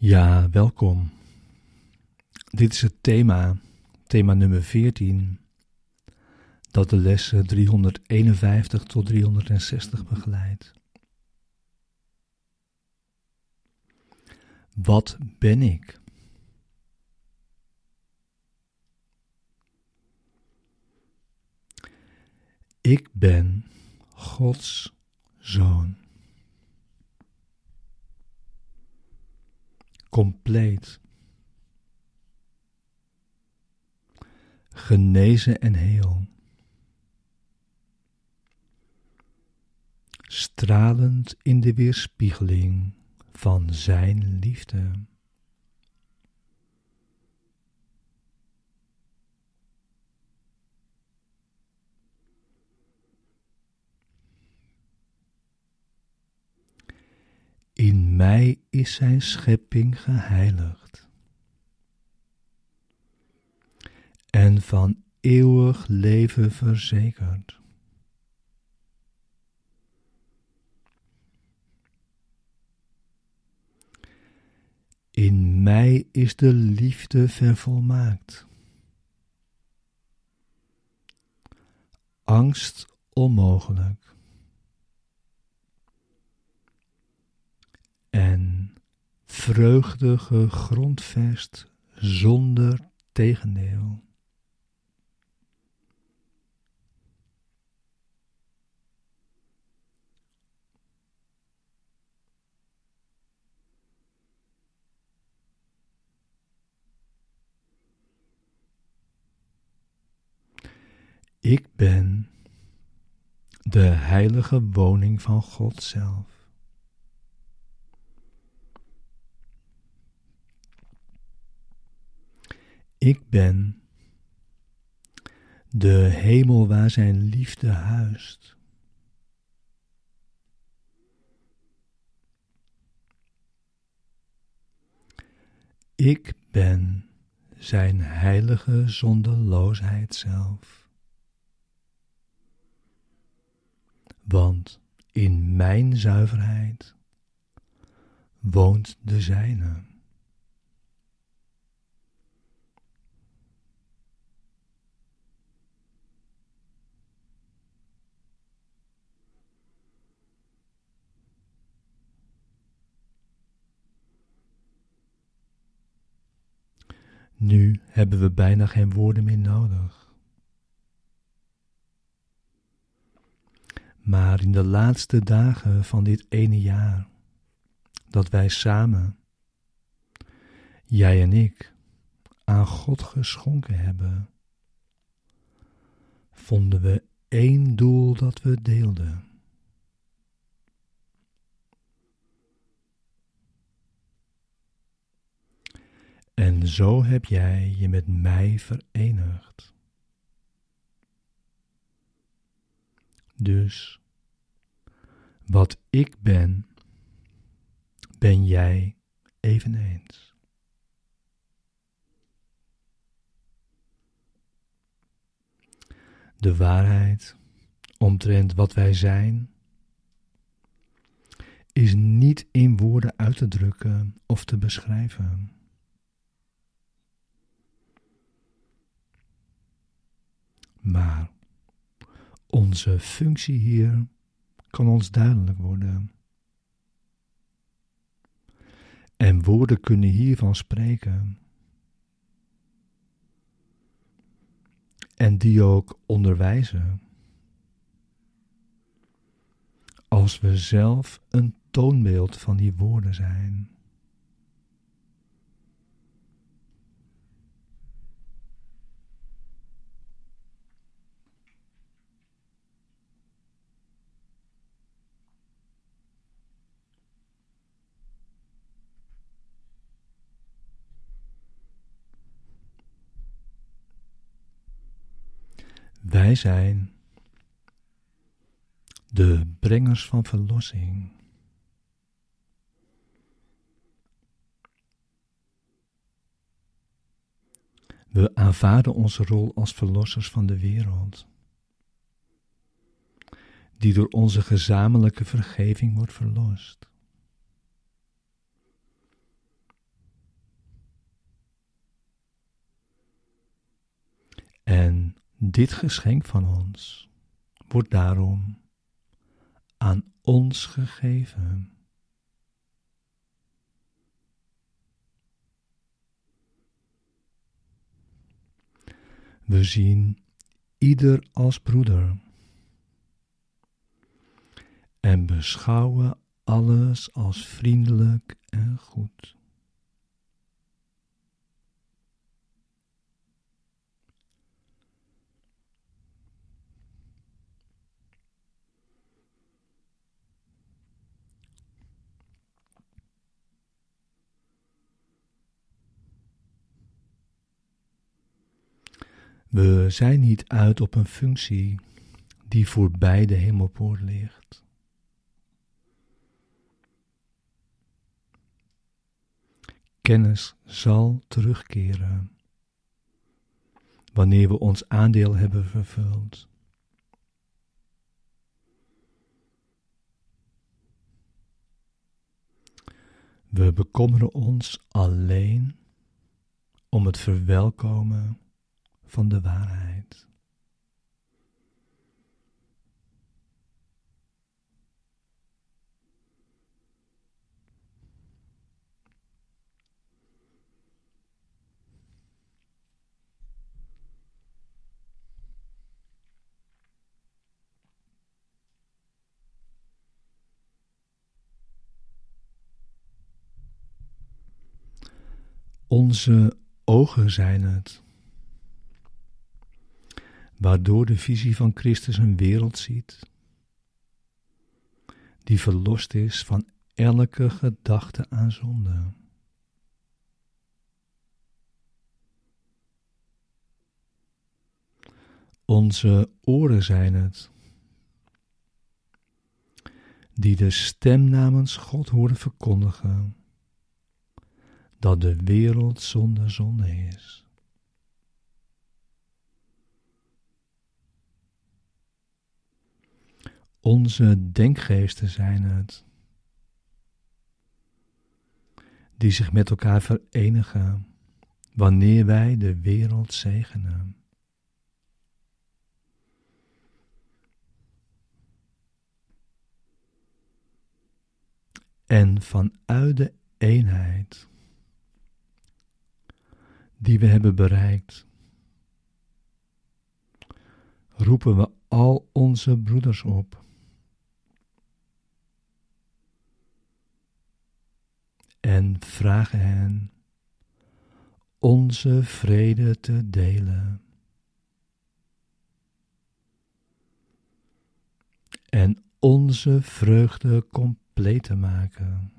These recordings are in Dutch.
Ja, welkom. Dit is het thema, thema nummer 14, dat de lessen 351 tot 360 begeleidt. Wat ben ik? Ik ben Gods zoon. Compleet. Genezen en heel. Stralend in de weerspiegeling van Zijn liefde. In mij is zijn schepping geheiligd. En van eeuwig leven verzekerd. In mij is de liefde vervolmaakt. Angst onmogelijk. En vreugde gegrondvest zonder tegendeel. Ik ben de heilige woning van God zelf. Ik ben de hemel waar zijn liefde huist. Ik ben zijn heilige zonderloosheid zelf. Want in mijn zuiverheid woont de zijne. Nu hebben we bijna geen woorden meer nodig. Maar in de laatste dagen van dit ene jaar, dat wij samen, jij en ik, aan God geschonken hebben, vonden we één doel dat we deelden. En zo heb jij je met mij verenigd. Dus wat ik ben, ben jij eveneens. De waarheid omtrent wat wij zijn, is niet in woorden uit te drukken of te beschrijven. Maar onze functie hier kan ons duidelijk worden. En woorden kunnen hiervan spreken. En die ook onderwijzen. Als we zelf een toonbeeld van die woorden zijn. Wij zijn de brengers van verlossing. We aanvaarden onze rol als verlossers van de wereld, die door onze gezamenlijke vergeving wordt verlost. En dit geschenk van ons wordt daarom aan ons gegeven. We zien ieder als broeder en beschouwen alles als vriendelijk en goed. We zijn niet uit op een functie die voorbij de hemelpoort ligt. Kennis zal terugkeren wanneer we ons aandeel hebben vervuld. We bekommeren ons alleen om het verwelkomen van de waarheid. Onze ogen zijn het waardoor de visie van Christus een wereld ziet die verlost is van elke gedachte aan zonde. Onze oren zijn het, die de stem namens God horen verkondigen dat de wereld zonder zonde is. Onze denkgeesten zijn het, die zich met elkaar verenigen wanneer wij de wereld zegenen. En vanuit de eenheid die we hebben bereikt, roepen we al onze broeders op en vragen hen onze vrede te delen. En onze vreugde compleet te maken.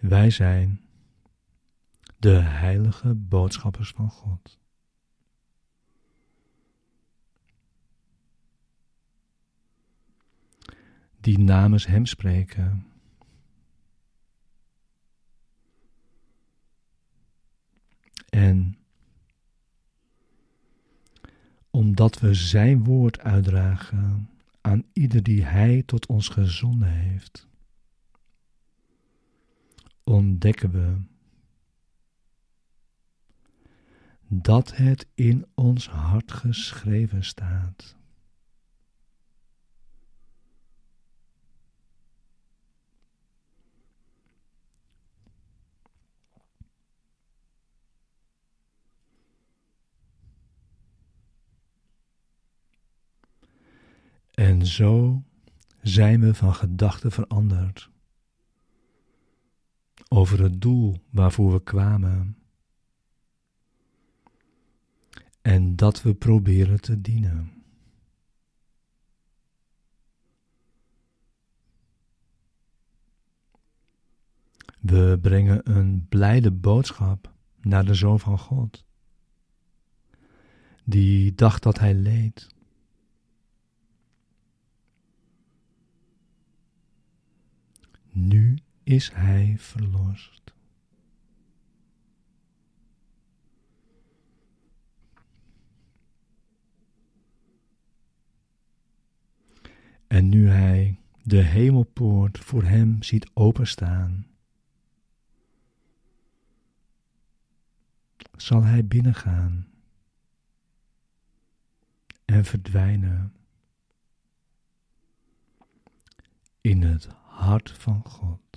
Wij zijn de heilige boodschappers van God. Die namens Hem spreken. En omdat we Zijn woord uitdragen aan ieder die Hij tot ons gezonden heeft ontdekken we dat het in ons hart geschreven staat. En zo zijn we van gedachten veranderd over het doel waarvoor we kwamen. En dat we proberen te dienen. We brengen een blijde boodschap naar de Zoon van God, die dacht dat hij leed. Nu is hij verlost. En nu hij de hemelpoort voor hem ziet openstaan, zal hij binnengaan en verdwijnen in het hart van God.